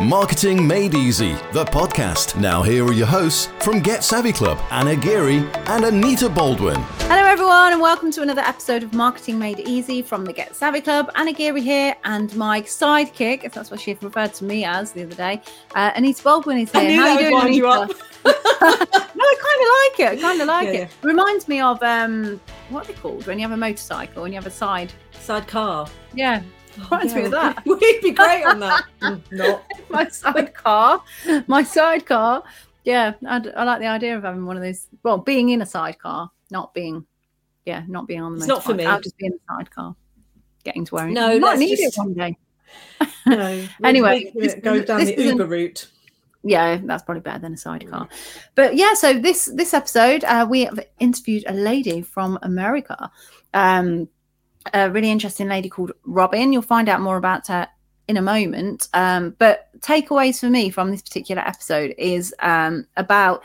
Marketing Made Easy, the podcast. Now, here are your hosts from Get Savvy Club Anna Geary and Anita Baldwin. Hello, everyone, and welcome to another episode of Marketing Made Easy from the Get Savvy Club. Anna Geary here, and my sidekick, if that's what she referred to me as the other day, uh, Anita Baldwin is here. I knew How that you doing, wind you Anita? up. no, I kind of like it. I kind of like Yeah, it. Reminds me of um, what are they called when you have a motorcycle and you have a side. Sidecar. Yeah, reminds me of that. We'd be great on that. Not. my sidecar, my sidecar. Yeah, I, I like the idea of having one of those. Well, being in a sidecar, not being, yeah, not being on the. It's not for me. I'll just be in the sidecar, getting to where I No, might let's need just- it one day. No. Anyway, this- go down the Uber route. Yeah, that's probably better than a sidecar. But yeah, so this this episode, uh, we have interviewed a lady from America, um, a really interesting lady called Robin. You'll find out more about her in a moment. Um, but takeaways for me from this particular episode is um, about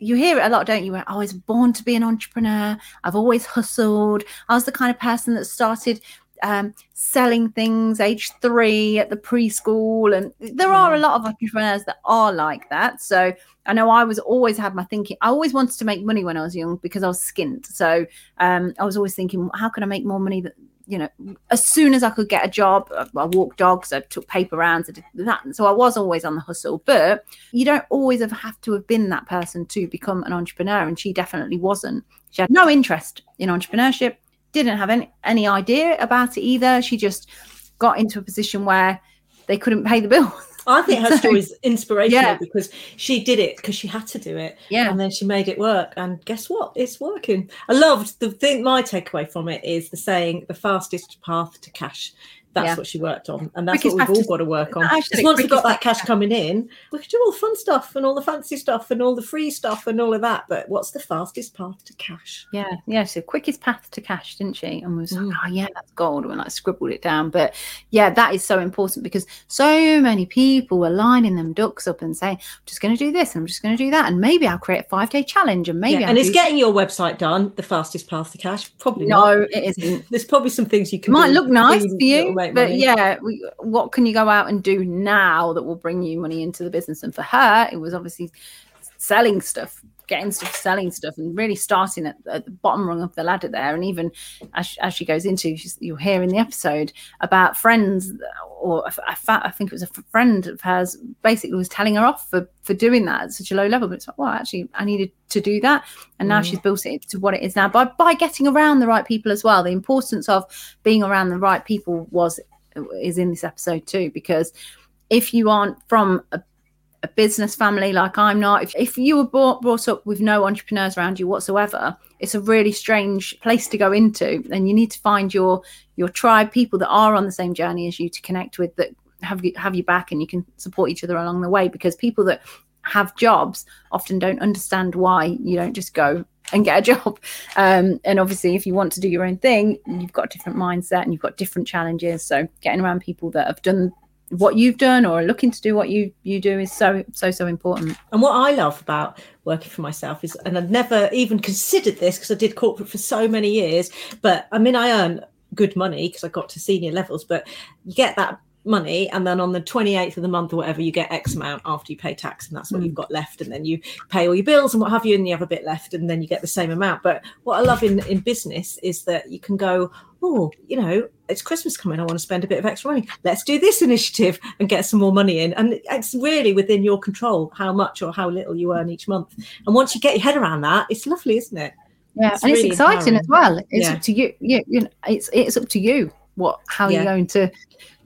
you hear it a lot, don't you? I was born to be an entrepreneur. I've always hustled. I was the kind of person that started um, selling things age three at the preschool. And there are a lot of entrepreneurs that are like that. So I know I was always had my thinking. I always wanted to make money when I was young because I was skint. So um, I was always thinking, how can I make more money that you know, as soon as I could get a job, I walked dogs, I took paper rounds, I did that. So I was always on the hustle. But you don't always have to have been that person to become an entrepreneur. And she definitely wasn't. She had no interest in entrepreneurship, didn't have any, any idea about it either. She just got into a position where they couldn't pay the bill. I think her So- story is inspirational Yeah. because she did it because she had to do it. Yeah. And then she made it work. And guess what? It's working. I loved the thing. My takeaway from it is the saying, the fastest path to cash. That's Yeah. what she worked on. And that's what we've to- all got to work on. Actually, once we've got that cash coming in, we can do all the fun stuff and all the fancy stuff and all the free stuff and all of that. But what's the fastest path to cash? Yeah, yeah. So quickest path to cash, didn't she? And we was Mm. like, oh yeah, that's gold. And like scribbled it down. But yeah, that is so important because so many people were lining them ducks up and saying, I'm just going to do this and I'm just going to do that. And maybe I'll create a five day challenge and maybe Yeah, and it's getting your website done the fastest path to cash. Probably not. no, it isn't. There's probably some things you can might look nice for you, make but money. yeah, we, what can you go out and do now that will bring you money into the business? And for her, it was obviously selling stuff, getting stuff, selling stuff, and really starting at, at the bottom rung of the ladder there. And even as, she- as she goes into, you'll hear in the episode about friends, or fa- I think it was a friend of hers, basically was telling her off for for doing that at such a low level. But it's like, well, actually, I needed to do that, and now Mm. she's built it to what it is now by by getting around the right people as well. The importance of being around the right people was is in this episode too because if you aren't from a, a business family like i'm not. If, if you were brought, brought up with no entrepreneurs around you whatsoever it's a really strange place to go into. And you need to find your your tribe people that are on the same journey as you to connect with that have you have you back and you can support each other along the way because people that have jobs often don't understand why you don't just go and get a job. Um, and obviously if you want to do your own thing you've got a different mindset and you've got different challenges. So getting around people that have done what you've done or are looking to do what you you do is so so so important. And what I love about working for myself is, and I've never even considered this because I did corporate for so many years, but I mean, I earn good money because I got to senior levels, but you get that money and then on the 28th of the month or whatever you get x amount after you pay tax and that's what Mm. you've got left and then you pay all your bills and what have you and you have a bit left and then you get the same amount. But what i love in in business is that you can go oh you know it's christmas coming i want to spend a bit of extra money. Let's do this initiative and get some more money in. And it's really within your control how much or how little you earn each month. And once you get your head around that it's lovely isn't it? Yeah It's and really it's exciting as well. It's Yeah. up to you you, you know, it's it's up to you what how Yeah. you're going to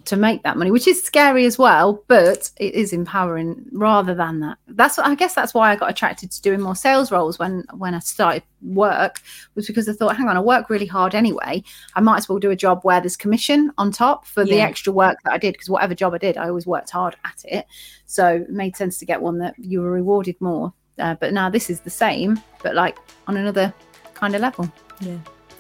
to make that money which is scary as well but it is empowering rather than that. That's what i guess that's why i got attracted to doing more sales roles when when i started work was because i thought hang on i work really hard anyway. I might as well do a job where there's commission on top for the extra work that i did because whatever job i did i always worked hard at it. So it made sense to get one that you were rewarded more. Uh, but now this is the same but like on another kind of level. Yeah.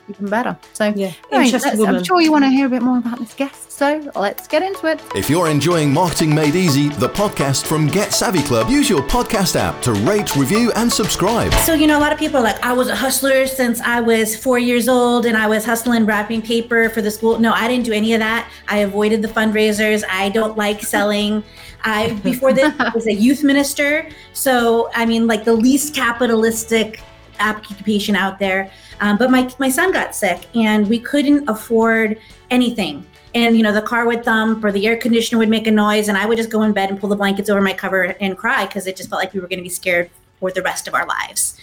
Even better. So, Yeah, anyway, interesting woman. I'm sure you want to hear a bit more about this guest. So, let's get into it. If you're enjoying Marketing Made Easy, the podcast from Get Savvy Club, use your podcast app to rate, review, and subscribe. So, you know, a lot of people are like, I was a hustler since I was four years old and I was hustling wrapping paper for the school. No, I didn't do any of that. I avoided the fundraisers. I don't like selling. I, before this, I was a youth minister. So, I mean, like the least capitalistic occupation out there. Um, but my, my son got sick and we couldn't afford anything. And, you know, the car would thump or the air conditioner would make a noise. And I would just go in bed and pull the blankets over my cover and cry because it just felt like we were going to be scared for the rest of our lives.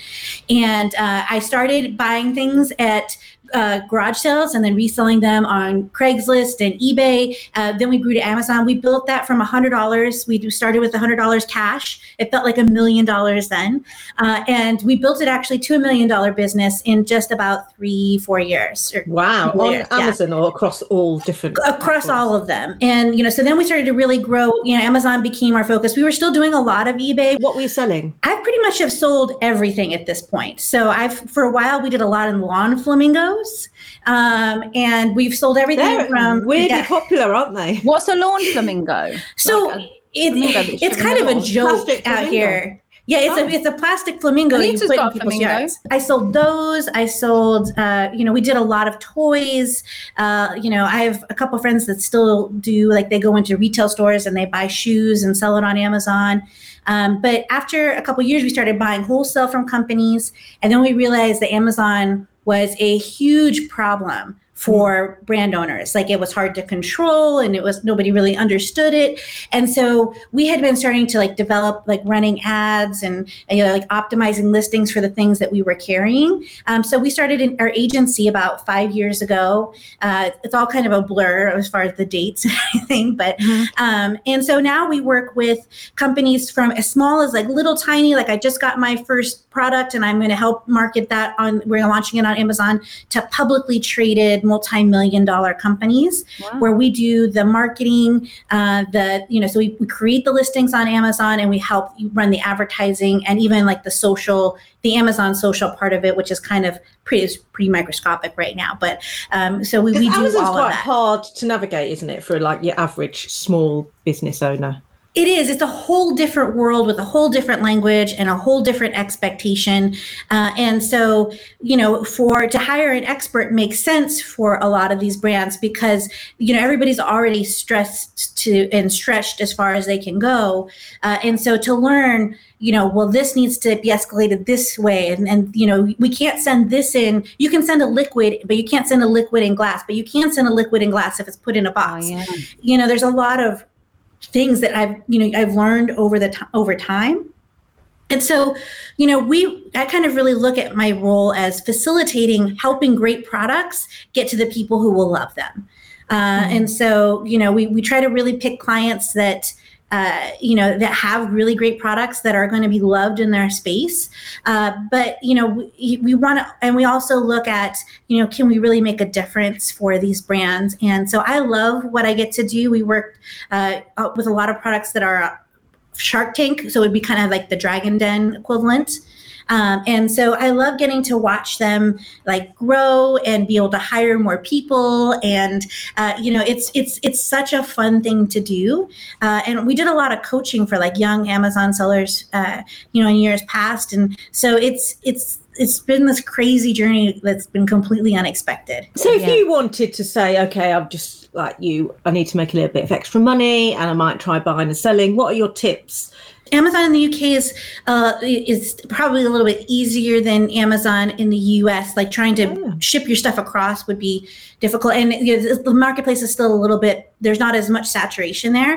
And uh, I started buying things at uh, garage sales and then reselling them on Craigslist and eBay. Uh, then we grew to Amazon. We built that from $100. We started with $100 cash. It felt like a million dollars then. Uh, and we built it actually to a million dollar business in just about three, four years. Wow, on Yeah. Amazon or across all different across all of them. And, you know, so then we started to really grow. You know, Amazon became our focus. We were still doing a lot of eBay. What were you selling? I pretty much have sold everything at this point. So I've for a while we did a lot in lawn flamingos, um, and we've sold everything They're from weirdly yeah. popular, aren't they? What's a lawn flamingo? So Like a- it, flamingo it's kind of a joke Plastic out flamingo. here. Yeah, it's Oh. a it's a plastic flamingo you put in people's yards. I sold those. I sold, uh, you know, we did a lot of toys. Uh, you know, I have a couple friends that still do like they go into retail stores and they buy shoes and sell it on Amazon. Um, but after a couple years, we started buying wholesale from companies, and then we realized that Amazon was a huge problem for brand owners. Like it was hard to control and it was nobody really understood it. And so we had been starting to like develop like running ads and, and, you know like optimizing listings for the things that we were carrying. Um, so we started in our agency about five years ago. Uh, it's all kind of a blur as far as the dates and everything but Mhm. um, and so now we work with companies from as small as like little tiny like i just got my first product and i'm going to help market that on we're launching it on amazon to publicly traded multi-million dollar companies Wow. where we do the marketing uh, the you know so we, we create the listings on amazon and we help run the advertising and even like the social the amazon social part of it which is kind of pretty is pretty microscopic right now but um, so we, we do Amazon's all of quite hard to navigate, isn't it, for like your average small business owner? It is. It's a whole different world with a whole different language and a whole different expectation. Uh, and so, you know, for to hire an expert makes sense for a lot of these brands because you know everybody's already stressed to and stretched as far as they can go. Uh, and so to learn, you know, well, this needs to be escalated this way, and and you know, we can't send this in. You can send a liquid, but you can't send a liquid in glass. But you can send a liquid in glass if it's put in a Oh, box yeah. you know there's a lot of things that i've you know i've learned over the t- over time. And so you know we i kind of really look at my role as facilitating helping great products get to the people who will love them. Uh, and so you know we, we try to really pick clients that uh, you know that have really great products that are going to be loved in their space. Uh, but you know we, we want to and we also look at you know can we really make a difference for these brands? And so i love what i get to do. We work uh, uh, with a lot of products that are uh, shark tank so it would be kind of like the dragon den equivalent um, and so I love getting to watch them like grow and be able to hire more people. And uh, you know, it's it's it's such a fun thing to do. Uh, and we did a lot of coaching for like young Amazon sellers, uh, you know, in years past. And so it's it's it's been this crazy journey that's been completely unexpected. So if Yeah. you wanted to say, okay, I'm just like you, I need to make a little bit of extra money and I might try buying and selling, what are your tips? Amazon in the UK is uh, is probably a little bit easier than Amazon in the US. Like trying to Oh. ship your stuff across would be difficult, and you know, the marketplace is still a little bit. There's not as much saturation there.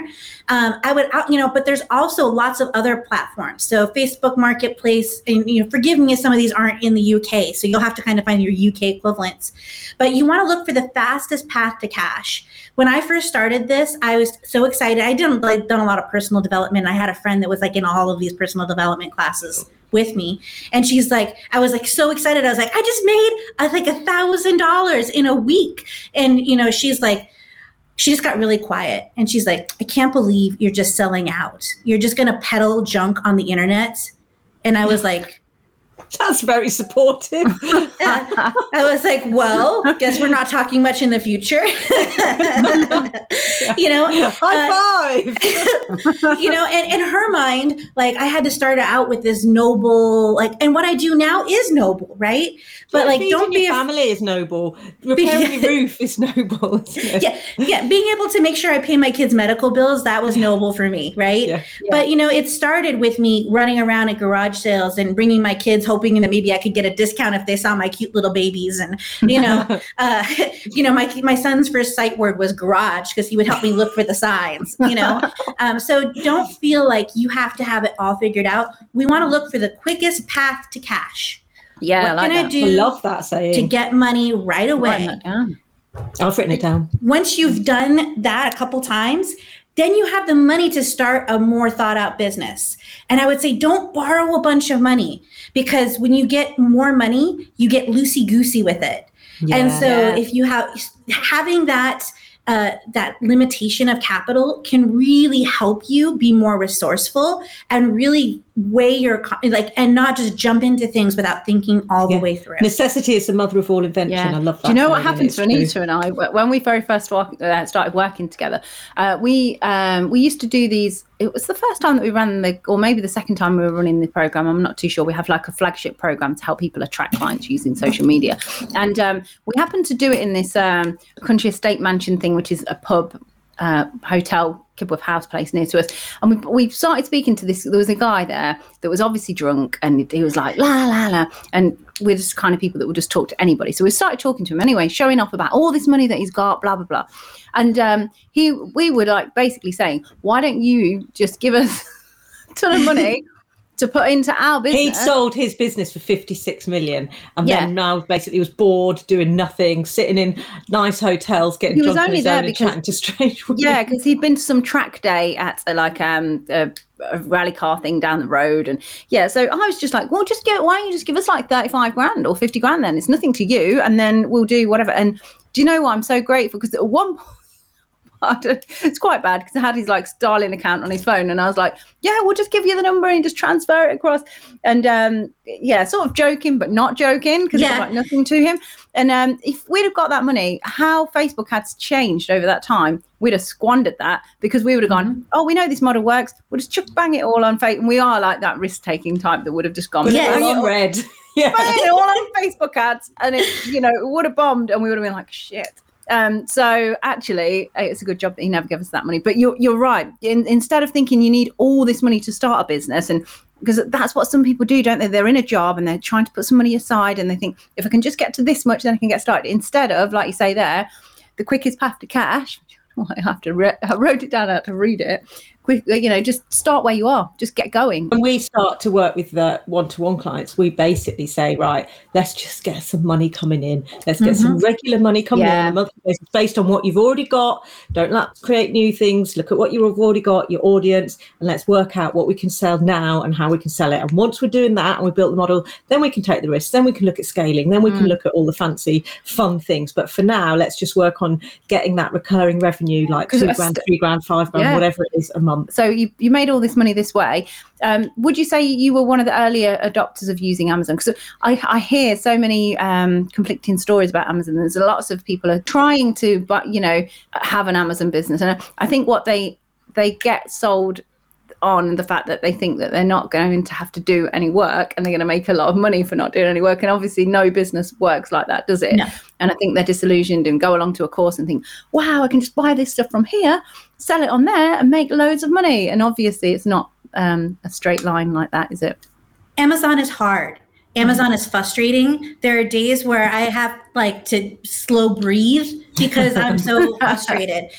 Um, I would, out- you know, but there's also lots of other platforms. So Facebook Marketplace, and you know, forgive me if some of these aren't in the UK. So you'll have to kind of find your UK equivalents. But you want to look for the fastest path to cash when I first started this, I was so excited. I didn't like done a lot of personal development. I had a friend that was like in all of these personal development classes with me, and she's like, I was like so excited. I was like, I just made uh, like a thousand dollars in a week, and you know, she's like. She just got really quiet and she's like, I can't believe you're just selling out. You're just going to peddle junk on the internet. And I was like, That's very supportive. I was like, well, guess we're not talking much in the future. you know, high five. Uh, you know, and in her mind, like I had to start out with this noble, like, and what I do now is noble, right? But like, don't be your family is noble. Repairing your roof is noble. Yeah, yeah. Being able to make sure I pay my kids' medical bills that was noble for me, right? Yeah. But you know, it started with me running around at garage sales and bringing my kids, hoping that maybe I could get a discount if they saw my cute little babies, and you know, uh, you know, my my son's first sight word was garage because he would help me look for the signs, you know. Um, so don't feel like you have to have it all figured out. We want to look for the quickest path to cash. Yeah, what I like can that. I do I love that saying. to get money right away? I've written it down. Once you've done that a couple times, then you have the money to start a more thought out business. And I would say don't borrow a bunch of money because when you get more money, you get loosey goosey with it. And so if you have having that uh, that limitation of capital can really help you be more resourceful and really weigh your co- like and not just jump into things without thinking all Yeah. the way through. Necessity is the mother of all invention. I love that. Do you know what happened it's to true. Anita and I when we very first walk, uh, started working together? Uh, we um, we used to do these. It was the first time that we ran the, or maybe the second time we were running the program. I'm not too sure. We have like a flagship program to help people attract clients using social media, and um, we happened to do it in this um, country estate mansion thing, which is a pub uh, hotel Kibworth House place near to us. And we, we started speaking to this. There was a guy there that was obviously drunk and he was like, la, la, la. And we're just kind of people that would just talk to anybody. So we started talking to him anyway, showing off about all this money that he's got, blah, blah, blah. And um, he, we were like basically saying, why don't you just give us a ton of money to put into our business? He'd sold his business for 56 million and Yeah. then now basically was bored, doing nothing, sitting in nice hotels, getting He was only there because- chatting to strange women. Yeah, because he'd been to some track day at uh, like um a, a rally car thing down the road, and yeah. So I was just like, well, just get why don't you just give us like thirty five grand or fifty grand? Then it's nothing to you, and then we'll do whatever. And do you know what? I'm so grateful because at one point. It's quite bad because I had his like Starling account on his phone, and I was like, "Yeah, we'll just give you the number and just transfer it across." And um, yeah, sort of joking, but not joking because Yeah. it was like nothing to him. And um, if we'd have got that money, how Facebook had changed over that time, we'd have squandered that because we would have gone, oh, we know this model works. We'll just chuck bang it all on Facebook. And we are like that risk taking type that would have just gone, But Yes. it's bang it all all, red. Yeah. bang it all on Facebook ads. And it, you know, it would have bombed and we would have been like, shit. Um, so actually, uh, it's a good job that he never gave us that money. But you're you're right. In, instead of thinking you need all this money to start a business, and because that's what some people do, don't they? They're in a job and they're trying to put some money aside, and they think if I can just get to this much, then I can get started. Instead of, like you say there, the quickest path to cash. Well, I have to. Re- I wrote it down. I had to read it. Quick, you know, just start where you are. Just get going. When we start to work with the one-to-one clients, we basically say, right, let's just get some money coming in. Let's get some mm-hmm. regular money coming Yeah. in on a monthly basis based on what you've already got. Don't let's create new things. Look at what you've already got, your audience, and let's work out what we can sell now and how we can sell it. And once we're doing that and we've built the model, then we can take the risks. Then we can look at scaling. Then we can mm. look at all the fancy, fun things. But for now, let's just work on getting that recurring revenue, like two grand, three grand, five grand, Yeah. whatever it is a month. So you, you made all this money this way. Um, would you say you were one of the earlier adopters of using amazon? Because I, I hear so many um, conflicting stories about amazon. There's lots of people are trying to but you know have an amazon business. And i think what they they get sold on the fact that they think that they're not going to have to do any work and they're going to make a lot of money for not doing any work. And obviously no business works like that does it? No. and i think they're disillusioned and go along to a course and think wow i can just buy this stuff from here sell it on there and make loads of money and obviously it's not um, a straight line like that is it Amazon is hard. Amazon is frustrating. There are days where I have like to slow breathe because I'm so frustrated.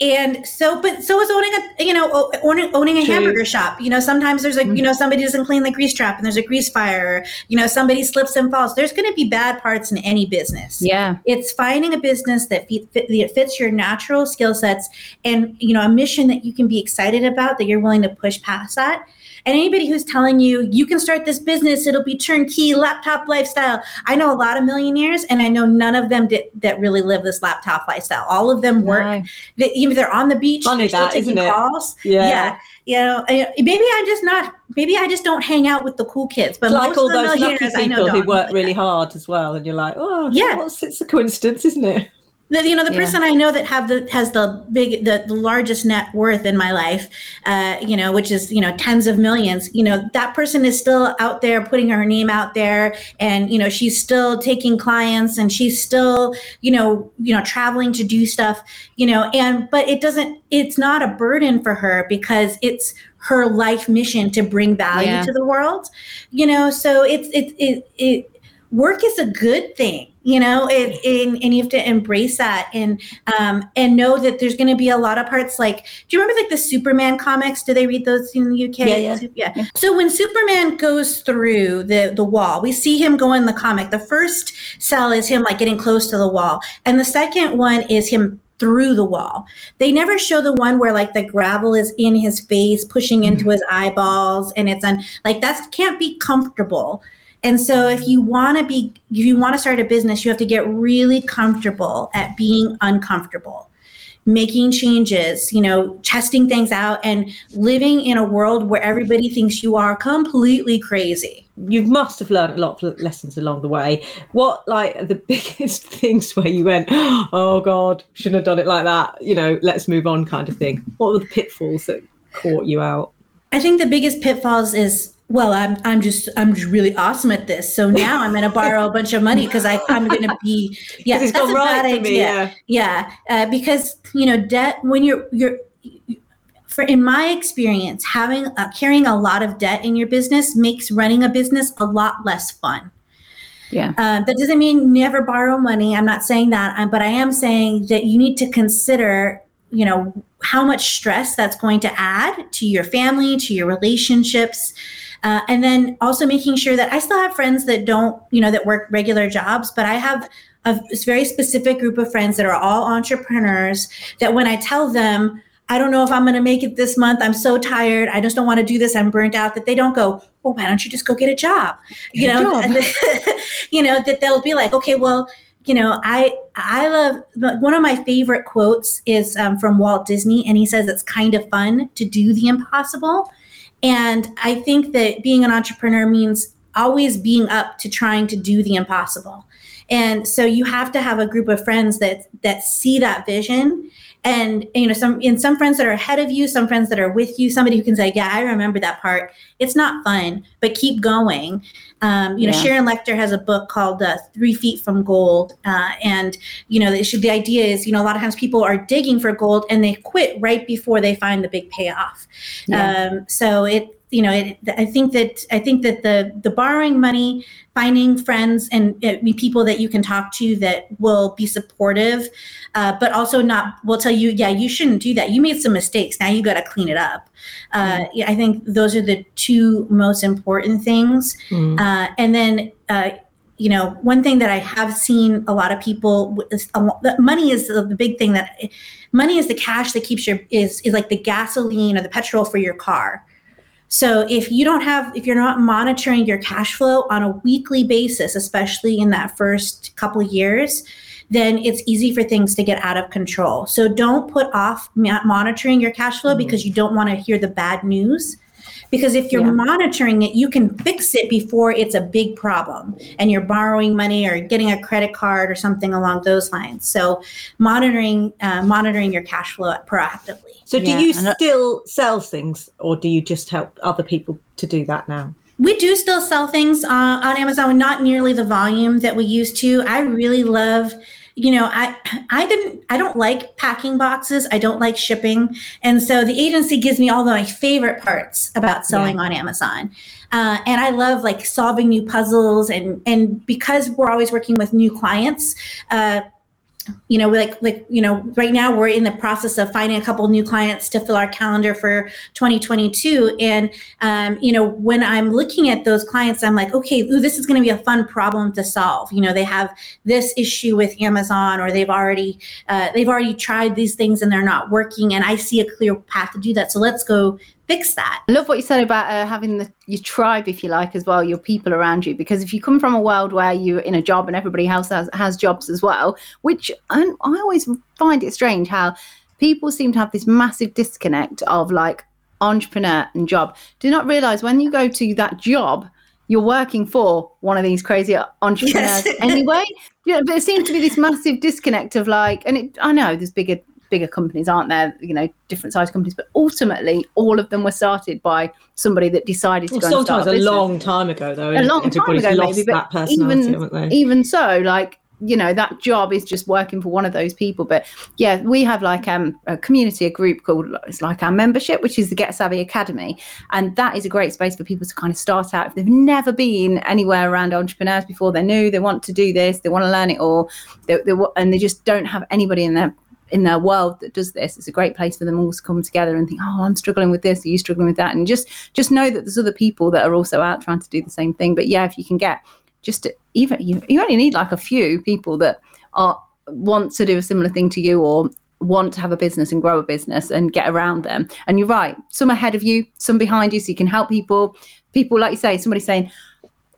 And so, but so is owning a, you know, owning, owning a True. hamburger shop. You know, sometimes there's a, you mm-hmm. know, somebody doesn't clean the grease trap and there's a grease fire. You know, somebody slips and falls. There's going to be bad parts in any business yeah it's finding a business that fit, fit, that fits your natural skill sets and you know a mission that you can be excited about that you're willing to push past that and anybody who's telling you you can start this business it'll be turnkey laptop lifestyle i know a lot of millionaires and i know none of them did, that really live this laptop lifestyle all of them work No. you maybe they're on the beach. Funny they're still that, taking isn't it? calls. Yeah. yeah. You know, maybe I'm just not. Maybe I just don't hang out with the cool kids. But like most all of those lucky millionaires I know people who work really hard as well, and you're like, oh, Yeah. yeah, it's a coincidence, isn't it? The, you know, the Yeah. person I know that have the has the big the, the largest net worth in my life, uh, you know, which is you know tens of millions. You know, that person is still out there putting her name out there, and you know, she's still taking clients, and she's still you know you know traveling to do stuff. You know, and but it doesn't. It's not a burden for her because it's her life mission to bring value Yeah. to the world. You know, so it's it it it work is a good thing you know it, and, and you have to embrace that and um and know that there's going to be a lot of parts like do you remember like the superman comics? Do they read those in the uk Yeah, yeah. yeah. So when superman goes through the the wall we see him go in the comic. The first cell is him like getting close to the wall and the second one is him through the wall. They never show the one where like the gravel is in his face, pushing into his eyeballs, and it's on like that can't be comfortable. And so if you want to be if you want to start a business, you have to get really comfortable at being uncomfortable. Making changes, you know, testing things out and living in a world where everybody thinks you are completely crazy. You must have learned a lot of lessons along the way. What, like, the biggest things where you went, oh God, shouldn't have done it like that? You know, let's move on, kind of thing. What were the pitfalls that caught you out? I think the biggest pitfalls is well, I'm I'm just I'm just really awesome at this. So now I'm going to borrow a bunch of money because I I'm going to be yeah. it's a right bad for me, idea. Yeah, uh, because you know debt when you're you're for in my experience having uh, carrying a lot of debt in your business makes running a business a lot less fun. Yeah. Uh, that doesn't mean never borrow money. I'm not saying that, but I am saying that you need to consider, you know, how much stress that's going to add to your family, to your relationships, uh, and then also making sure that I still have friends that don't, you know, that work regular jobs, but I have a very specific group of friends that are all entrepreneurs. That when I tell them, I don't know if I'm going to make it this month. I'm so tired. I just don't want to do this. I'm burnt out. That they don't go, well, why don't you just go get a job? You Get know, job. and you know that they'll be like, okay, well, you know, I I love one of my favorite quotes is um, from Walt Disney, and he says it's kind of fun to do the impossible. And I think that being an entrepreneur means always being up to trying to do the impossible. And so you have to have a group of friends that that see that vision and you know some in some friends that are ahead of you some friends that are with you somebody who can say yeah i remember that part it's not fun but keep going um, you know Yeah. sharon Lechter has a book called uh, three feet from gold uh, and you know the, the idea is you know a lot of times people are digging for gold and they quit right before they find the big payoff Yeah. um, so it you know it, i think that i think that the the borrowing money finding friends and uh, people that you can talk to that will be supportive uh, but also not will tell you yeah you shouldn't do that. You made some mistakes. Now you got to clean it up. Uh, yeah, i think those are the two most important things. Mm. uh, and then uh, you know one thing that i have seen a lot of people is the money is the the big thing that money is the cash that keeps your is is like the gasoline or the petrol for your car so if you don't have if you're not monitoring your cash flow on a weekly basis especially in that first couple of years then it's easy for things to get out of control so don't put off monitoring your cash flow Mhm. because you don't want to hear the bad news because if you're Yeah. monitoring it you can fix it before it's a big problem and you're borrowing money or getting a credit card or something along those lines so monitoring uh, monitoring your cash flow proactively So, do Yeah, you still sell things, or do you just help other people to do that now? we do still sell things uh, on Amazon, not nearly the volume that we used to. I really love, you know, I I didn't I don't like packing boxes. I don't like shipping, and so the agency gives me all my favorite parts about selling on Amazon. Uh, and I love like solving new puzzles, and and because we're always working with new clients. Uh, you know, like like you know, right now we're in the process of finding a couple new clients to fill our calendar for 2022, and um, you know, when I'm looking at those clients, I'm like, okay, ooh, this is going to be a fun problem to solve. You know, they have this issue with Amazon, or they've already uh, they've already tried these things and they're not working, and I see a clear path to do that. So let's go fix that. I love what you said about uh, having the, your tribe, if you like, as well, your people around you. Because if you come from a world where you're in a job and everybody else has, has jobs as well, which I, I always find it strange how people seem to have this massive disconnect of like entrepreneur and job. Do not realize when you go to that job, you're working for one of these crazy entrepreneurs yes. anyway. Yeah, but there seems to be this massive disconnect of like, and it, I know there's bigger bigger companies, aren't there? You know, different size companies, but ultimately, all of them were started by somebody that decided to well, go. Sometimes a, a long time ago, though. A long time ago, maybe, but even even so, like you know that job is just working for one of those people but yeah we have like um, a community a group called it's like our membership which is the get savvy academy and that is a great space for people to kind of start out if they've never been anywhere around entrepreneurs before they're new they want to do this they want to learn it all they, they, and they just don't have anybody in their in their world that does this it's a great place for them all to come together and think oh i'm struggling with this are you struggling with that and just just know that there's other people that are also out trying to do the same thing but yeah if you can get just even you, you only need like a few people that are want to do a similar thing to you or want to have a business and grow a business and get around them. And you're right, some ahead of you, some behind you, so you can help people. People, like you say, somebody saying,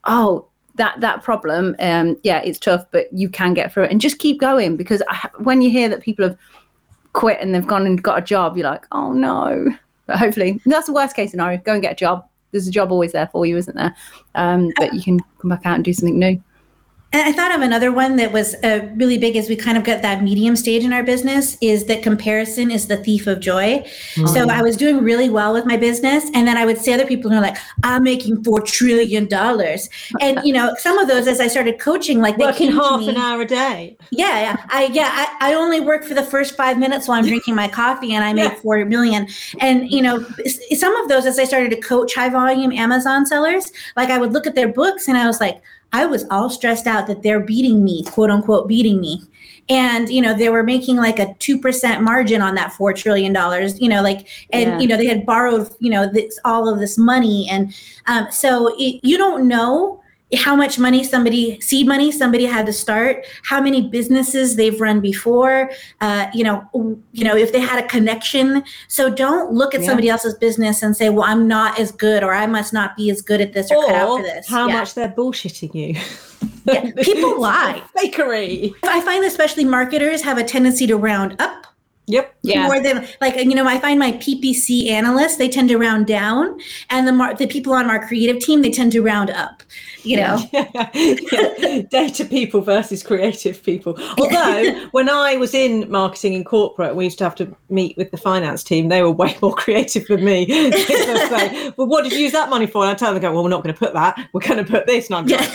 "Oh, that that problem, um, yeah, it's tough, but you can get through it." And just keep going because I, when you hear that people have quit and they've gone and got a job, you're like, "Oh no." But hopefully, that's the worst case scenario. Go and get a job. There's a job always there for you, isn't there? Um, but you can come back out and do something new. And I thought of another one that was uh, really big as we kind of got that medium stage in our business is that comparison is the thief of joy. Mm-hmm. So I was doing really well with my business. And then I would see other people who are like, I'm making $4 trillion. And, you know, some of those, as I started coaching, like they can't. working half me, an hour a day. Yeah. Yeah. I, yeah. I, I only work for the first five minutes while I'm drinking my coffee and I make yeah. 4 million. And, you know, some of those, as I started to coach high volume Amazon sellers, like I would look at their books and I was like, I was all stressed out that they're beating me, quote unquote, beating me. And, you know, they were making like a 2% margin on that $4 trillion, you know, like, and, yeah. you know, they had borrowed, you know, this, all of this money. And um, so it, you don't know how much money somebody seed money somebody had to start how many businesses they've run before uh, you know you know if they had a connection. So don't look at yeah. somebody else's business and say well i'm not as good or i must not be as good at this or, or cut out for this. how yeah. much they're bullshitting you. Yeah, people lie. fakery. I find especially marketers have a tendency to round up Yep. Yeah. More than like you know, I find my PPC analysts they tend to round down, and the mar- the people on our creative team they tend to round up you know yeah. yeah. data people versus creative people although when i was in marketing in corporate we used to have to meet with the finance team they were way more creative than me say well what did you use that money for and i tell them go well we're not going to put that we're going to put this and i'm like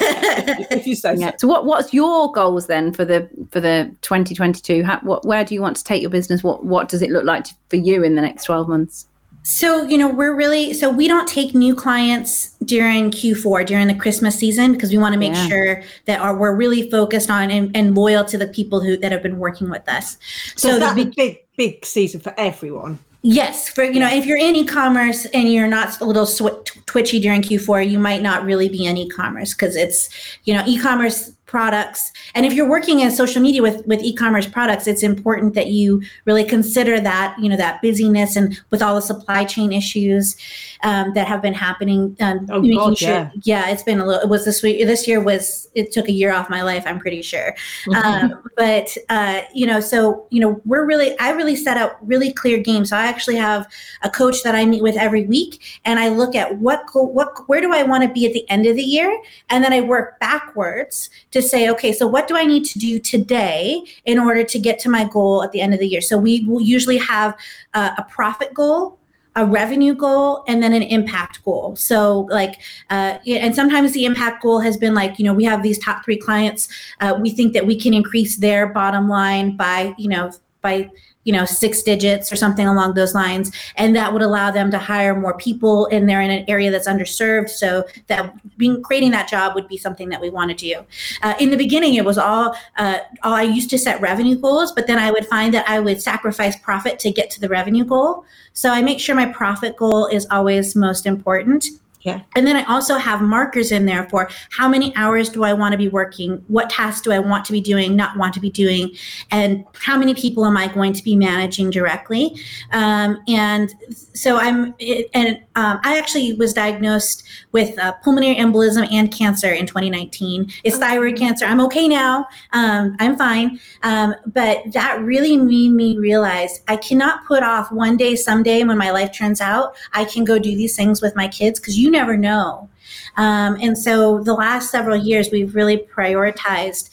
if you say yeah. so. so what what's your goals then for the for the 2022 How, what where do you want to take your business what what does it look like for you in the next 12 months so, you know, we're really, so we don't take new clients during Q4, during the Christmas season, because we want to make yeah. sure that our, we're really focused on and, and, loyal to the people who that have been working with us. So, so that's a big, big season for everyone. Yes, for you know, if you're in e-commerce and you're not a little sw- twitchy during Q4, you might not really be in e-commerce because it's, you know, e-commerce products. And if you're working in social media with with e-commerce products it's important that you really consider that you know that busyness and with all the supply chain issues um, that have been happening um, oh, God, sure, yeah. yeah it's been a little it was this week this year was it took a year off my life i'm pretty sure. Mm-hmm. um, but uh, you know so you know we're really i really set up really clear games. So i actually have a coach that i meet with every week and i look at what what where do i want to be at the end of the year? And then i work backwards to say, okay, so what do I need to do today in order to get to my goal at the end of the year? So we will usually have uh, a profit goal, a revenue goal and then an impact goal so like uh, and sometimes the impact goal has been like you know we have these top three clients uh, we think that we can increase their bottom line by you know by you know six digits or something along those lines. And that would allow them to hire more people and they're in an area that's underserved. So that being creating that job would be something that we want to do. Uh, in the beginning it was all uh, all i used to set revenue goals but then i would find that i would sacrifice profit to get to the revenue goal. So i make sure my profit goal is always most important Yeah. And then I also have markers in there for how many hours do I want to be working? What tasks do I want to be doing, not want to be doing? And how many people am I going to be managing directly? Um, and so I'm, and um, I actually was diagnosed with uh, pulmonary embolism and cancer in 2019. It's thyroid cancer. I'm okay now. Um, I'm fine. Um, but that really made me realize I cannot put off one day, someday when my life turns out, I can go do these things with my kids because you never know. Um, and so the last several years, we've really prioritized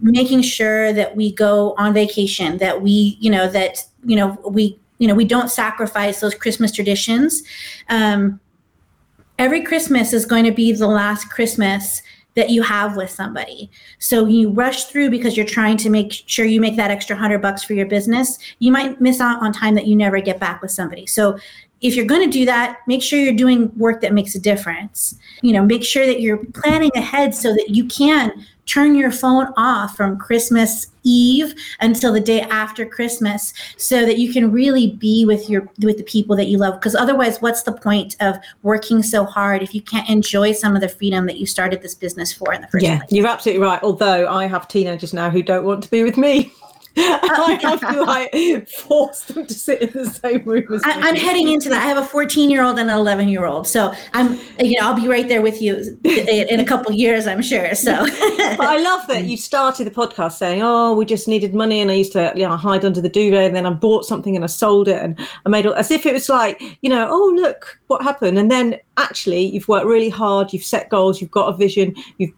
making sure that we go on vacation, that we, you know, that, you know, we, you know, we don't sacrifice those Christmas traditions. Um, every Christmas is going to be the last Christmas that you have with somebody. So you rush through because you're trying to make sure you make that extra hundred bucks for your business. You might miss out on time that you never get back with somebody. So if you're going to do that, make sure you're doing work that makes a difference. You know, make sure that you're planning ahead so that you can turn your phone off from Christmas Eve until the day after Christmas so that you can really be with your with the people that you love because otherwise what's the point of working so hard if you can't enjoy some of the freedom that you started this business for in the first yeah, place. you're absolutely right. Although I have teenagers now who don't want to be with me. I have to like force them to sit in the same room as I, me. I'm heading into that. I have a 14 year old and an 11 year old, so I'm, you know, I'll be right there with you in a couple years, I'm sure. So, I love that you started the podcast saying, "Oh, we just needed money," and I used to, you know, hide under the duvet, and then I bought something and I sold it, and I made it as if it was like, you know, oh look what happened, and then actually you've worked really hard, you've set goals, you've got a vision, you've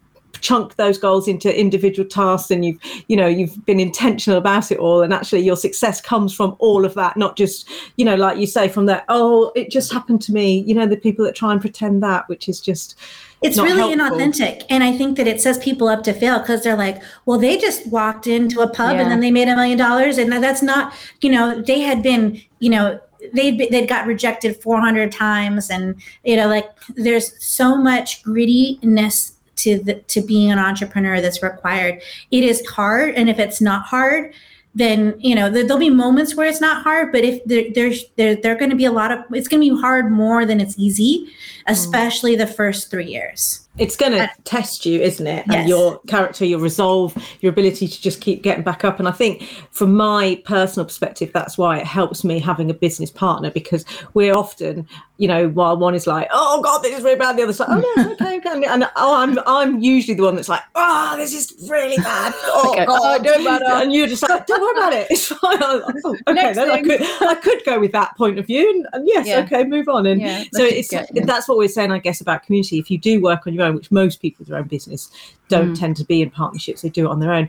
chunked those goals into individual tasks and you've you know you've been intentional about it all and actually your success comes from all of that not just you know like you say from that oh it just happened to me you know the people that try and pretend that which is just it's really helpful. inauthentic. And I think that it sets people up to fail because they're like, well, they just walked into a pub Yeah. and then they made a million dollars. And that's not, you know, they had been, you know, they'd, be- they'd got rejected 400 times. And, you know, like there's so much grittiness to the, to being an entrepreneur that's required. It is hard. And if it's not hard, then you know there, there'll be moments where it's not hard but if there, there's there, there are going to be a lot of it's going to be hard more than it's easy mm. especially the first three years it's going to test you, isn't it? Yes. And your character, your resolve, your ability to just keep getting back up. And I think, from my personal perspective, that's why it helps me having a business partner because we're often, you know, while one is like, "Oh God, this is really bad," the other's like, "Oh no, it's okay, okay," and oh, I'm I'm usually the one that's like, "Oh, this is really bad." Oh Okay. God, Oh, don't matter. And you're just like, "Don't worry about it. It's fine." Like, oh, okay, Next then I could I could go with that point of view, and, and yes, Yeah. okay, move on. And Yeah, so it's yeah. that's what we're saying, I guess, about community. If you do work on your own, which most people with their own business don't Mm. tend to be in partnerships, they do it on their own.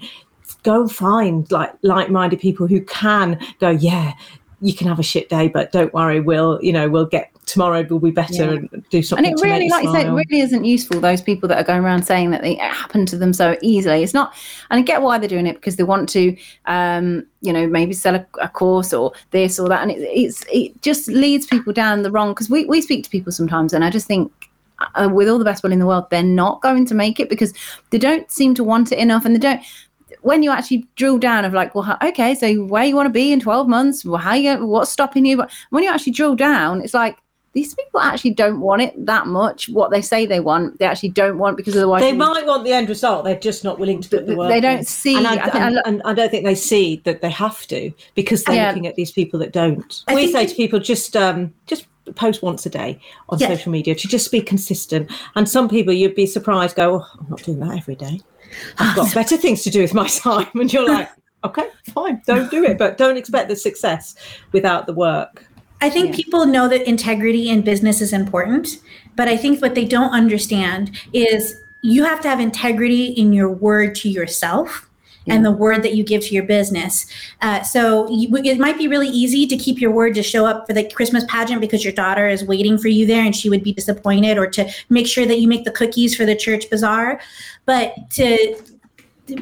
Go and find like like-minded people who can go, yeah, you can have a shit day, but don't worry, we'll you know we'll get tomorrow We'll be better Yeah. and do something. and it really, like you say, it really isn't useful. Those people that are going around saying that they it happened to them so easily. It's not, and I get why they're doing it because they want to, um, you know, maybe sell a, a course or this or that, and it, it's it just leads people down the wrong. Because we we speak to people sometimes, and I just think. Uh, with all the best will in the world, they're not going to make it because they don't seem to want it enough, and they don't. When you actually drill down of like, well, how- okay, so where you want to be in twelve months? Well, how you? What's stopping you? But when you actually drill down, it's like these people actually don't want it that much. What they say they want, they actually don't want because otherwise They might want the end result. They're just not willing to put the work. they don't see. And I, I and, and I don't think they see that they have to because they're Yeah. looking at these people that don't. I we say to people, just um, just post once a day on Yeah. social media to just be consistent. And some people, you'd be surprised, go, oh, I'm not doing that every day. I've got better things to do with my time. And you're like, okay, fine, don't do it, but don't expect the success without the work. I think Yeah. people know that integrity in business is important, but I think what they don't understand is you have to have integrity in your word to yourself and the word that you give to your business. Uh, so you, it might be really easy to keep your word to show up for the Christmas pageant because your daughter is waiting for you there and she would be disappointed, or to make sure that you make the cookies for the church bazaar. But to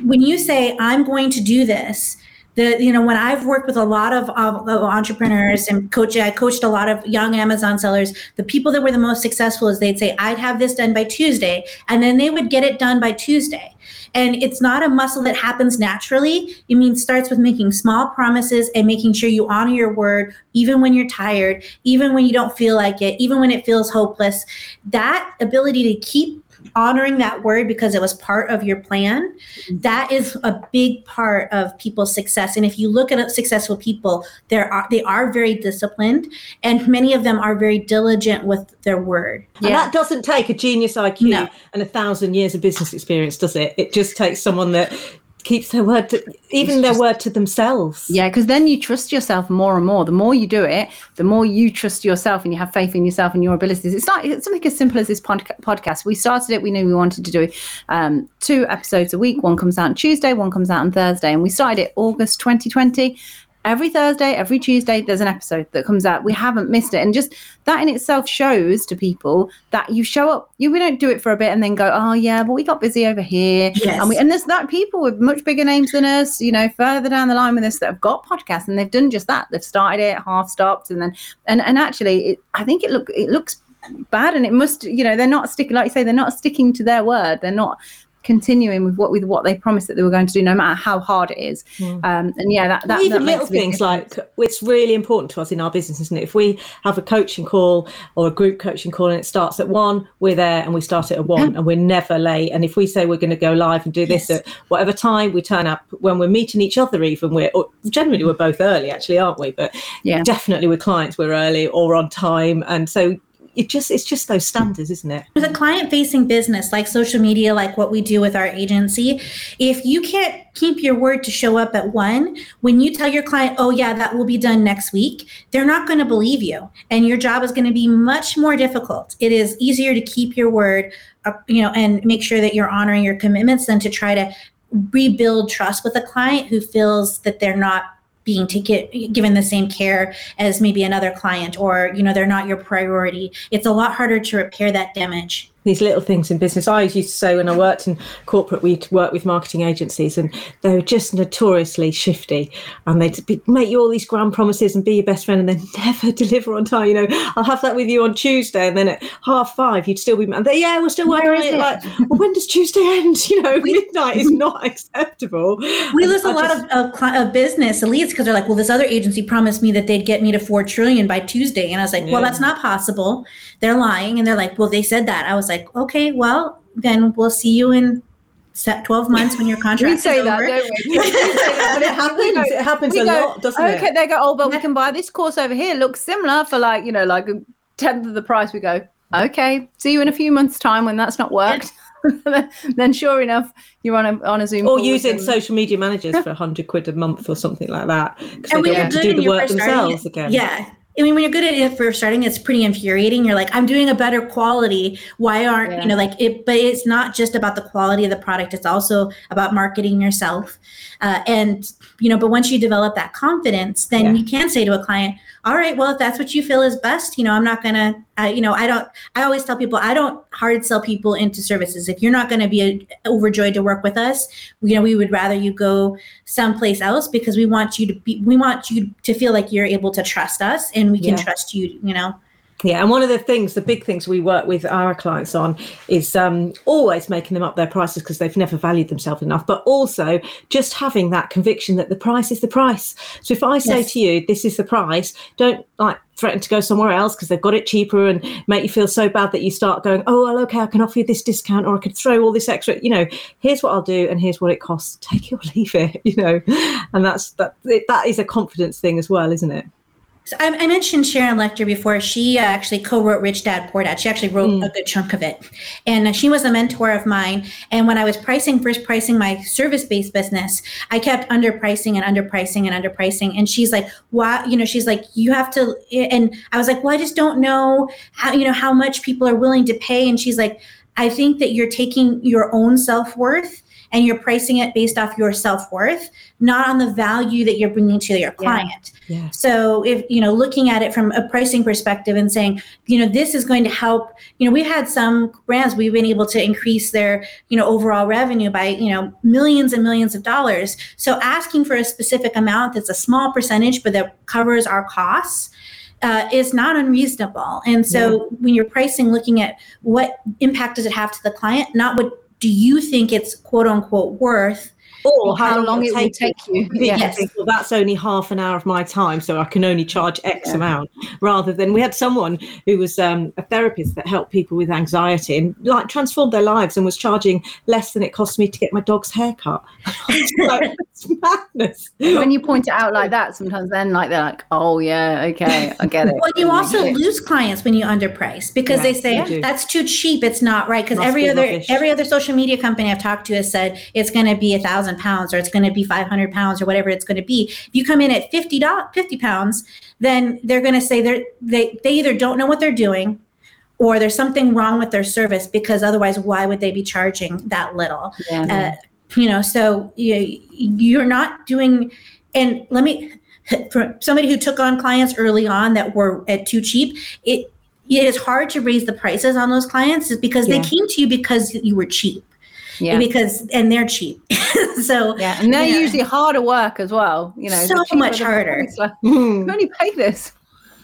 when you say, I'm going to do this, the you know when i've worked with a lot of entrepreneurs and coach i coached a lot of young amazon sellers the people that were the most successful is they'd say i'd have this done by tuesday and then they would get it done by tuesday. And it's not a muscle that happens naturally. It means starts with making small promises and making sure you honor your word even when you're tired even when you don't feel like it even when it feels hopeless. That ability to keep honoring that word because it was part of your plan mm-hmm. that is a big part of people's success. And if you look at successful people there are they are very disciplined and many of them are very diligent with their word. And that doesn't take a genius iq no. and a thousand years of business experience does it? It just takes someone that keeps their word to even their word to themselves. Yeah because then you trust yourself more and more. The more you do it the more you trust yourself and you have faith in yourself and your abilities. It's like it's something as simple as this podcast. We started it we knew we wanted to do um, two episodes a week. One comes out on tuesday one comes out on thursday. And we started it august 2020 every Thursday, every Tuesday, there's an episode that comes out. We haven't missed it. And just that in itself shows to people that you show up, you we don't do it for a bit and then go, oh yeah, but we got busy over here. Yes. And we and there's that people with much bigger names than us, you know, further down the line with us that have got podcasts and they've done just that. They've started it, half stopped, and then and and actually it, I think it look it looks bad and it must you know they're not sticking like you say they're not sticking to their word they're not continuing with what with what they promised that they were going to do, no matter how hard it is. Mm. Um, and yeah, that, that even that little things like it's really important to us in our business, isn't it? If we have a coaching call or a group coaching call and it starts at one, we're there and we start it at one, yeah. and we're never late. And if we say we're going to go live and do this yes. at whatever time, we turn up when we're meeting each other. Even we're generally we're both early, actually, aren't we? But yeah, definitely with clients we're early or on time, and so it just it's just those standards isn't it? With a client facing business like social media like what we do with our agency. If you can't keep your word to show up at one when you tell your client oh yeah that will be done next week they're not going to believe you and your job is going to be much more difficult. It is easier to keep your word you know and make sure that you're honoring your commitments than to try to rebuild trust with a client who feels that they're not being get given the same care as maybe another client or you know they're not your priority. It's a lot harder to repair that damage these little things in business. I used to say when I worked in corporate, we'd work with marketing agencies and they were just notoriously shifty and they'd be, make you all these grand promises and be your best friend and then never deliver on time. You know, I'll have that with you on Tuesday and then at half five, you'd still be, and they, yeah, we're still working on it. it. Like, well, when does Tuesday end? You know, midnight is not acceptable. We lose a lot just, of, of, of, business leads because they're like, well, this other agency promised me that they'd get me to 4 trillion by Tuesday. And I was like, yeah. well, that's not possible. They're lying. And they're like, well, they said that. I was like, like, okay, well, then we'll see you in 12 months when your contract we say is that, over. Don't we? we that, but it happens. It happens a go, lot, doesn't okay, it? Okay, they go, oh, but we can buy this course over here. Looks similar for like, you know, like a tenth of the price. We go, okay, see you in a few months' time when that's not worked. then sure enough, you're on a on a Zoom. Or using social media managers for hundred quid a month or something like that. Because they don't have to do the work themselves again. Yeah. I mean, when you're good at it for starting, it's pretty infuriating. You're like, I'm doing a better quality. Why aren't yeah. you know like it? But it's not just about the quality of the product. It's also about marketing yourself. Uh, and you know, but once you develop that confidence, then yeah. you can say to a client, "All right, well, if that's what you feel is best, you know, I'm not gonna, uh, you know, I don't. I always tell people, I don't hard sell people into services. If you're not going to be a, overjoyed to work with us, you know, we would rather you go someplace else because we want you to be, we want you to feel like you're able to trust us and we can yeah. trust you, you know. Yeah, and one of the things, the big things we work with our clients on is um, always making them up their prices because they've never valued themselves enough, but also just having that conviction that the price is the price. So if I say yes. to you, this is the price, don't like threaten to go somewhere else because they've got it cheaper and make you feel so bad that you start going, oh, well, okay, I can offer you this discount or I could throw all this extra, you know, here's what I'll do and here's what it costs. Take it or leave it, you know, and that's that. That is a confidence thing as well, isn't it? So I, I, mentioned Sharon Lechter before. She uh, actually co-wrote Rich Dad Poor Dad. She actually wrote mm. a good chunk of it, and she was a mentor of mine. And when I was pricing, first pricing my service-based business, I kept underpricing and underpricing and underpricing. And she's like, "Why?" You know, she's like, "You have to." And I was like, "Well, I just don't know how you know how much people are willing to pay." And she's like, "I think that you're taking your own self worth." And you're pricing it based off your self-worth not on the value that you're bringing to your client Yeah. so if you know looking at it from a pricing perspective and saying you know this is going to help you know we've had some brands we've been able to increase their you know overall revenue by you know millions and millions of dollars so asking for a specific amount that's a small percentage but that covers our costs uh, is not unreasonable. And so when you're pricing, looking at what impact does it have to the client, not what do you think it's quote unquote worth. Or how long it will take you. Yeah, Yes. think, well, that's only half an hour of my time, so I can only charge X amount. Rather than we had someone who was um, a therapist that helped people with anxiety and like transformed their lives and was charging less than it cost me to get my dog's haircut. like, it's madness. when you point it out like that, sometimes then like they're like, oh yeah, okay, I get it. Well, you also lose clients when you underprice because Yeah, they say you that's too cheap. It's not right because every other rubbish. every other social media company I've talked to has said it's going to be a thousand pounds or it's going to be five hundred pounds or whatever it's going to be. If you come in at 50, dollars 50 pounds, then they're going to say they're they they either don't know what they're doing or there's something wrong with their service because otherwise why would they be charging that little? Yeah. uh, you know so you, you're not doing and let me for somebody who took on clients early on that were at too cheap it it is hard to raise the prices on those clients is because Yeah. they came to you because you were cheap yeah. because and they're cheap so Yeah, and they're Yeah. usually harder work as well. You know, So much harder. Like, Hmm. you only pay this.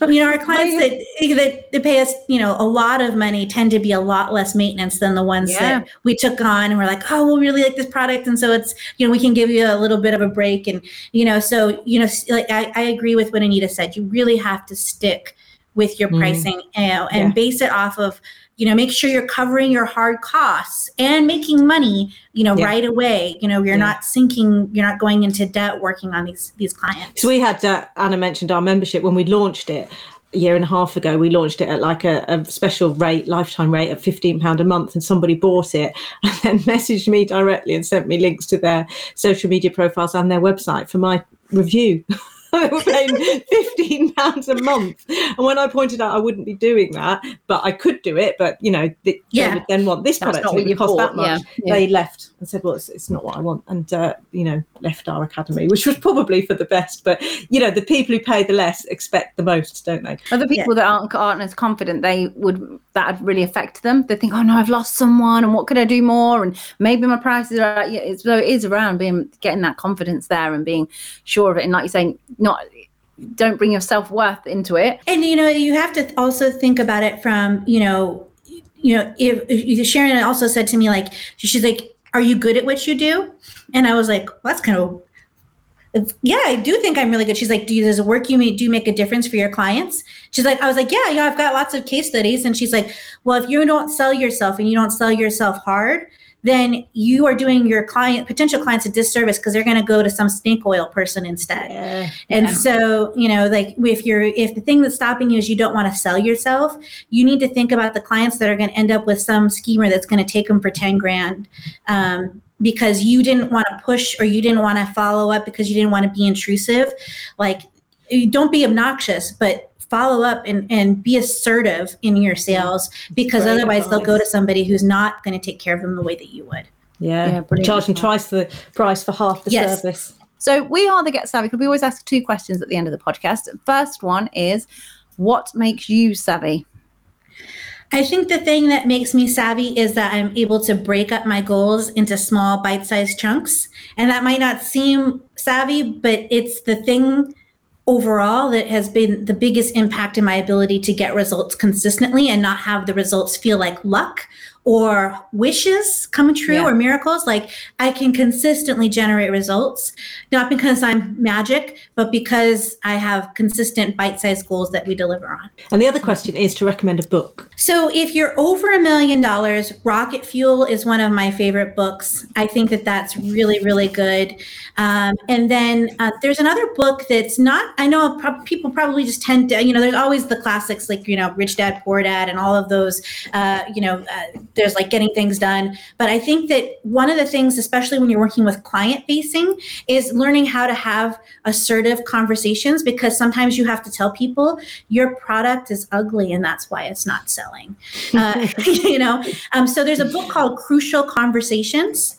you know our clients that, that that pay us you know a lot of money tend to be a lot less maintenance than the ones Yeah. that we took on and we're like oh we really like this product and so it's you know we can give you a little bit of a break and you know so you know like i, I agree with what anita said you really have to stick with your Mm. pricing you know, and Yeah. base it off of you know make sure you're covering your hard costs and making money you know Yeah. right away you know you're Yeah. not sinking you're not going into debt working on these these clients So we had uh, Anna mentioned our membership when we launched it a year and a half ago. We launched it at like a, a special rate, lifetime rate of fifteen pound a month, and somebody bought it and then messaged me directly and sent me links to their social media profiles and their website for my review. they were paying fifteen pounds a month, and when I pointed out I wouldn't be doing that, but I could do it, but you know, th- they Yeah. would then want this That's product not and it would you cost that much. yeah, yeah. They left and said, "Well, it's, it's not what I want," and uh, you know, left our academy, which was probably for the best. But you know, the people who pay the less expect the most, don't they? Other people that aren't aren't as confident, they would that would really affect them. They think, oh no, I've lost someone, and what could I do more? And maybe my prices are. Yeah, it's, so it is around being getting that confidence there and being sure of it, and like you're saying, not don't bring your self worth into it. And you know, you have to also think about it from you know, you know, if, if Sharon also said to me like, she's like, "Are you good at what you do?" And I was like, well, "That's kind of." Yeah, I do think I'm really good. She's like, "Do you, does the work you make do make a difference for your clients?" She's like, "I was like, yeah, yeah, I've got lots of case studies." And she's like, "Well, if you don't sell yourself and you don't sell yourself hard, then you are doing your client potential clients a disservice because they're going to go to some snake oil person instead." Yeah. And Yeah. so, you know, like if you're if the thing that's stopping you is you don't want to sell yourself, you need to think about the clients that are going to end up with some schemer that's going to take them for 10 grand um, because you didn't want to push or you didn't want to follow up because you didn't want to be intrusive. Like, don't be obnoxious, but follow up and, and be assertive in your sales because Great otherwise they'll go to somebody who's not going to take care of them the way that you would. Yeah, Yeah, brilliant. charge them twice the price for half the Yes. service. So we are the Get Savvy Club. We always ask two questions at the end of the podcast. First one is, what makes you savvy? I think the thing that makes me savvy is that I'm able to break up my goals into small bite sized chunks. And that might not seem savvy, but it's the thing overall that has been the biggest impact in my ability to get results consistently and not have the results feel like luck or wishes come true Yeah. or miracles. Like I can consistently generate results, not because I'm magic, but because I have consistent bite sized goals that we deliver on. And the other question is to recommend a book. So, if you're over a million dollars, Rocket Fuel is one of my favorite books. I think that that's really, really good. Um, and then uh, there's another book that's not, I know prob- people probably just tend to, you know, there's always the classics like, you know, Rich Dad, Poor Dad, and all of those, uh, you know, uh, there's like getting things done. But I think that one of the things, especially when you're working with client facing, is learning how to have assertive conversations because sometimes you have to tell people your product is ugly and that's why it's not selling. Uh, you know, um, so there's a book called Crucial Conversations.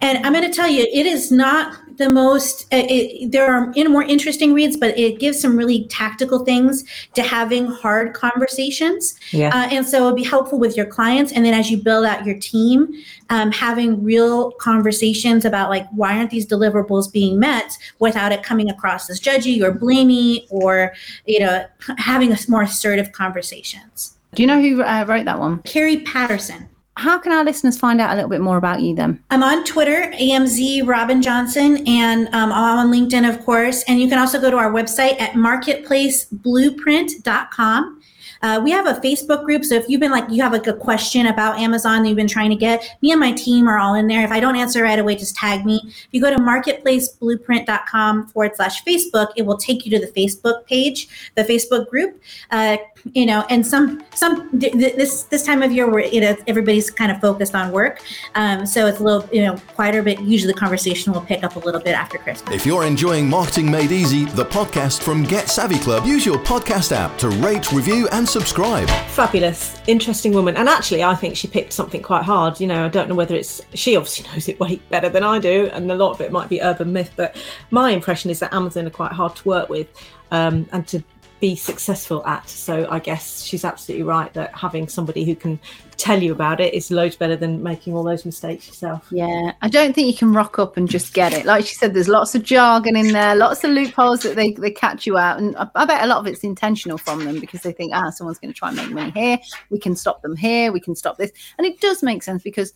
And I'm going to tell you, it is not the most. It, there are in more interesting reads, but it gives some really tactical things to having hard conversations. Yeah. Uh, and so it'll be helpful with your clients. And then as you build out your team, um, having real conversations about like why aren't these deliverables being met without it coming across as judgy or blamey or you know having a more assertive conversations. Do you know who uh, wrote that one? Kerry Patterson. How can our listeners find out a little bit more about you then? I'm on Twitter, AMZ Robyn Johnson, and um, I'm on LinkedIn, of course. And you can also go to our website at marketplaceblueprint.com. Uh, we have a Facebook group, so if you've been like you have like a question about Amazon that you've been trying to get, me and my team are all in there. If I don't answer right away, just tag me. If you go to marketplaceblueprint.com forward slash Facebook, it will take you to the Facebook page, the Facebook group. Uh, you know, and some some th- th- this this time of year where you know everybody's kind of focused on work, um, so it's a little you know quieter. But usually the conversation will pick up a little bit after Christmas. If you're enjoying Marketing Made Easy, the podcast from Get Savvy Club, use your podcast app to rate, review, and subscribe. Fabulous, interesting woman. And actually, I think she picked something quite hard. You know, I don't know whether it's she obviously knows it way better than I do, and a lot of it might be urban myth. But my impression is that Amazon are quite hard to work with um, and to be successful at. So I guess she's absolutely right that having somebody who can tell you about it is loads better than making all those mistakes yourself. Yeah, I don't think you can rock up and just get it. Like she said, there's lots of jargon in there, lots of loopholes that they, they catch you out. And I, I bet a lot of it's intentional from them because they think, ah, someone's going to try and make money here. We can stop them here. We can stop this. And it does make sense because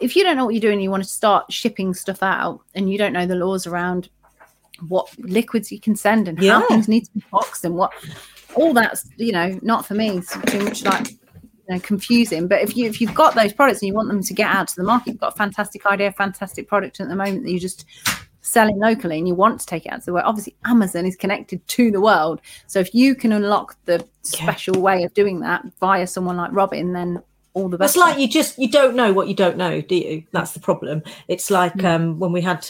if you don't know what you're doing, you want to start shipping stuff out and you don't know the laws around what liquids you can send and Yeah. how things need to be boxed and what all that's, you know, not for me. It's too much like you know, confusing. But if you if you've got those products and you want them to get out to the market, you've got a fantastic idea, fantastic product at the moment that you just selling locally and you want to take it out to the world. Obviously, Amazon is connected to the world. So if you can unlock the special way of doing that via someone like Robyn, then all the best. It's like you just you don't know what you don't know, do you? That's the problem. It's like um, when we had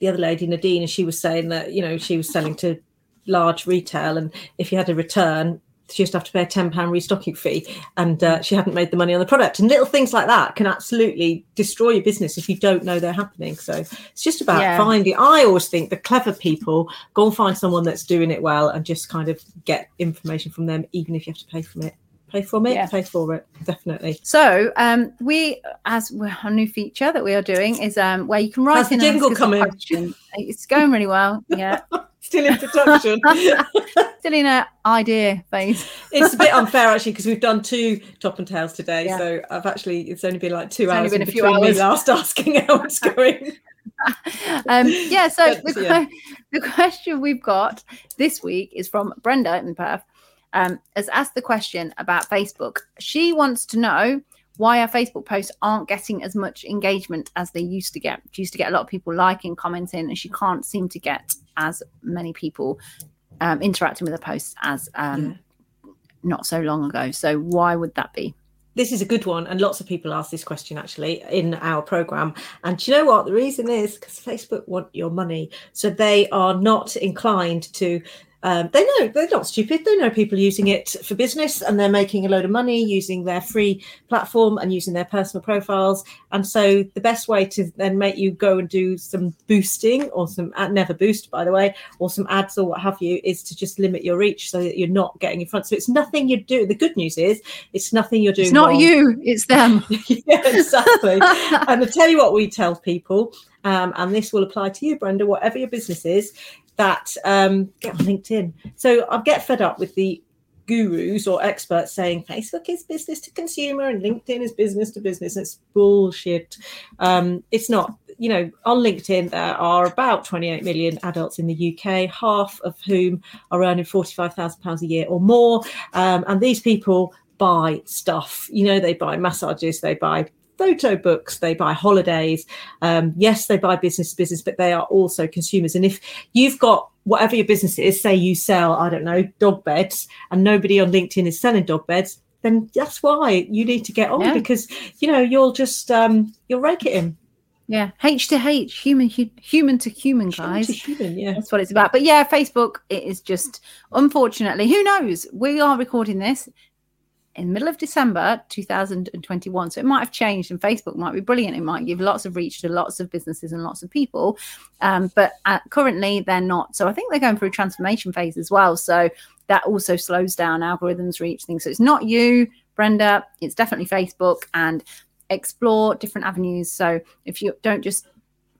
the other lady Nadine, and she was saying that you know she was selling to large retail, and if you had a return, she used to have to pay a ten pound restocking fee, and uh, she hadn't made the money on the product. And little things like that can absolutely destroy your business if you don't know they're happening. So it's just about Yeah. finding. I always think the clever people go and find someone that's doing it well, and just kind of get information from them, even if you have to pay from it. Pay from it, Yeah. pay for it, definitely. So, um, we as we're, our new feature that we are doing is um, where you can write How's in jingle ask us a coming? It's going really well. Yeah, Still in production. still in a idea phase. it's a bit unfair actually because we've done two top and tails today. Yeah. So I've actually it's only been like two It's hours been in a few hours. last asking how it's going. Um, yeah. So But, the, yeah. the question we've got this week is from Brenda in Perth. Um, has asked the question about Facebook. She wants to know why our Facebook posts aren't getting as much engagement as they used to get. She used to get a lot of people liking, commenting, and she can't seem to get as many people um, interacting with her posts as um, not so long ago. So why would that be? This is a good one, and lots of people ask this question actually in our program. And do you know what? The reason is because Facebook want your money, so they are not inclined to. Um, they know they're not stupid. They know people using it for business, and they're making a load of money using their free platform and using their personal profiles. And so, the best way to then make you go and do some boosting or some ad, never boost, by the way, or some ads or what have you, is to just limit your reach so that you're not getting in front. So it's nothing you do. The good news is it's nothing you're doing. It's not wrong. you, it's them. yeah, exactly. and I tell you what we tell people, um, and this will apply to you, Brenda, whatever your business is, that um, get on LinkedIn. So I get fed up with the gurus or experts saying Facebook is business to consumer and LinkedIn is business to business. It's bullshit. Um, it's not. You know, on LinkedIn, there are about 28 million adults in the UK, half of whom are earning £45,000 a year or more. Um, and these people buy stuff. You know, they buy massages, they buy photo books, they buy holidays. Um, yes, they buy business to business, but they are also consumers. And if you've got whatever your business is, say you sell, I don't know, dog beds, and nobody on LinkedIn is selling dog beds, then that's why you need to get on Yeah. because you know you'll just um you'll rake it in. Yeah, H to H, human, hu- human to human, Human guys. to human, yeah. That's what it's about. But yeah, Facebook, it is just unfortunately, who knows? We are recording this. In the middle of December 2021. So it might have changed, and Facebook might be brilliant. It might give lots of reach to lots of businesses and lots of people. Um, but uh, currently, they're not. So I think they're going through a transformation phase as well. So that also slows down algorithms reach things. So it's not you, Brenda. It's definitely Facebook and explore different avenues. So if you don't just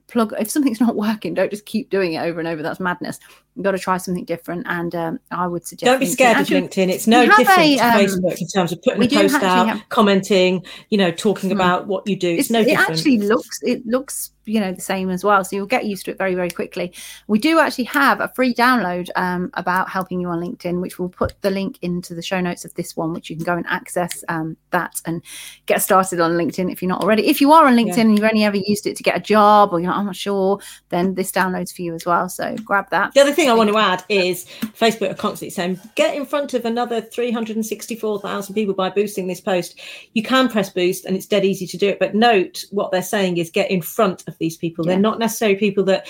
plug if something's not working don't just keep doing it over and over that's madness you've got to try something different and um, i would suggest don't be scared of linkedin it's no different a, um, to facebook in terms of putting a post out have, commenting you know talking hmm. about what you do it's, it's no different. it actually looks it looks you know the same as well so you'll get used to it very very quickly we do actually have a free download um, about helping you on linkedin which we'll put the link into the show notes of this one which you can go and access um, that and get started on linkedin if you're not already if you are on linkedin yeah. and you've only ever used it to get a job or you're not, i'm not sure then this downloads for you as well so grab that the other thing i want to add is facebook are constantly saying get in front of another 364000 people by boosting this post you can press boost and it's dead easy to do it but note what they're saying is get in front of these people. Yeah. They're not necessarily people that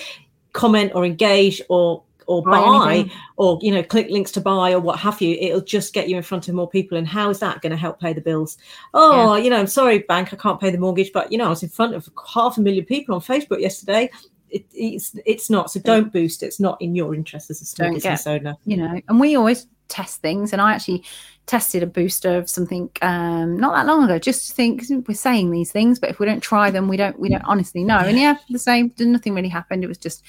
comment or engage or or buy or you know click links to buy or what have you it'll just get you in front of more people and how is that going to help pay the bills oh yeah. you know i'm sorry bank i can't pay the mortgage but you know i was in front of half a million people on facebook yesterday it, it's it's not. So don't boost it's not in your interest as a small business get, owner. you know and we always test things. And i actually tested a booster of something um, not that long ago just to think we're saying these things but if we don't try them we don't we don't honestly know. And yeah the same. Nothing really happened. It was just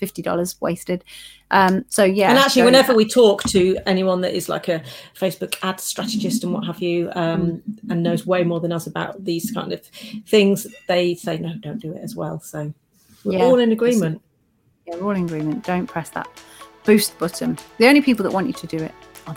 $50 wasted. Um, so yeah. And actually whenever we talk to anyone that is like a facebook ad strategist and what have you um, and knows way more than us about these kind of things they say no don't do it as well. So we're yeah, all in agreement. Yeah we're all in agreement. Don't press that boost button. The only people that want you to do it are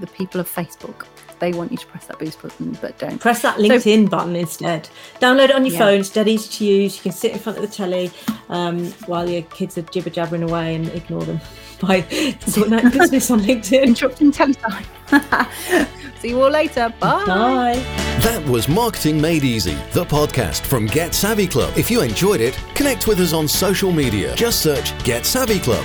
the people of Facebook. They want you to press that boost button, but don't. Press that LinkedIn so, button instead. Download it on your yeah. phone. It's dead easy to use. You can sit in front of the telly um, while your kids are jibber jabbering away and ignore them by sorting out business on LinkedIn. Interrupting time. See you all later. Bye. Bye. That was Marketing Made Easy, the podcast from Get Savvy Club. If you enjoyed it, connect with us on social media. Just search Get Savvy Club.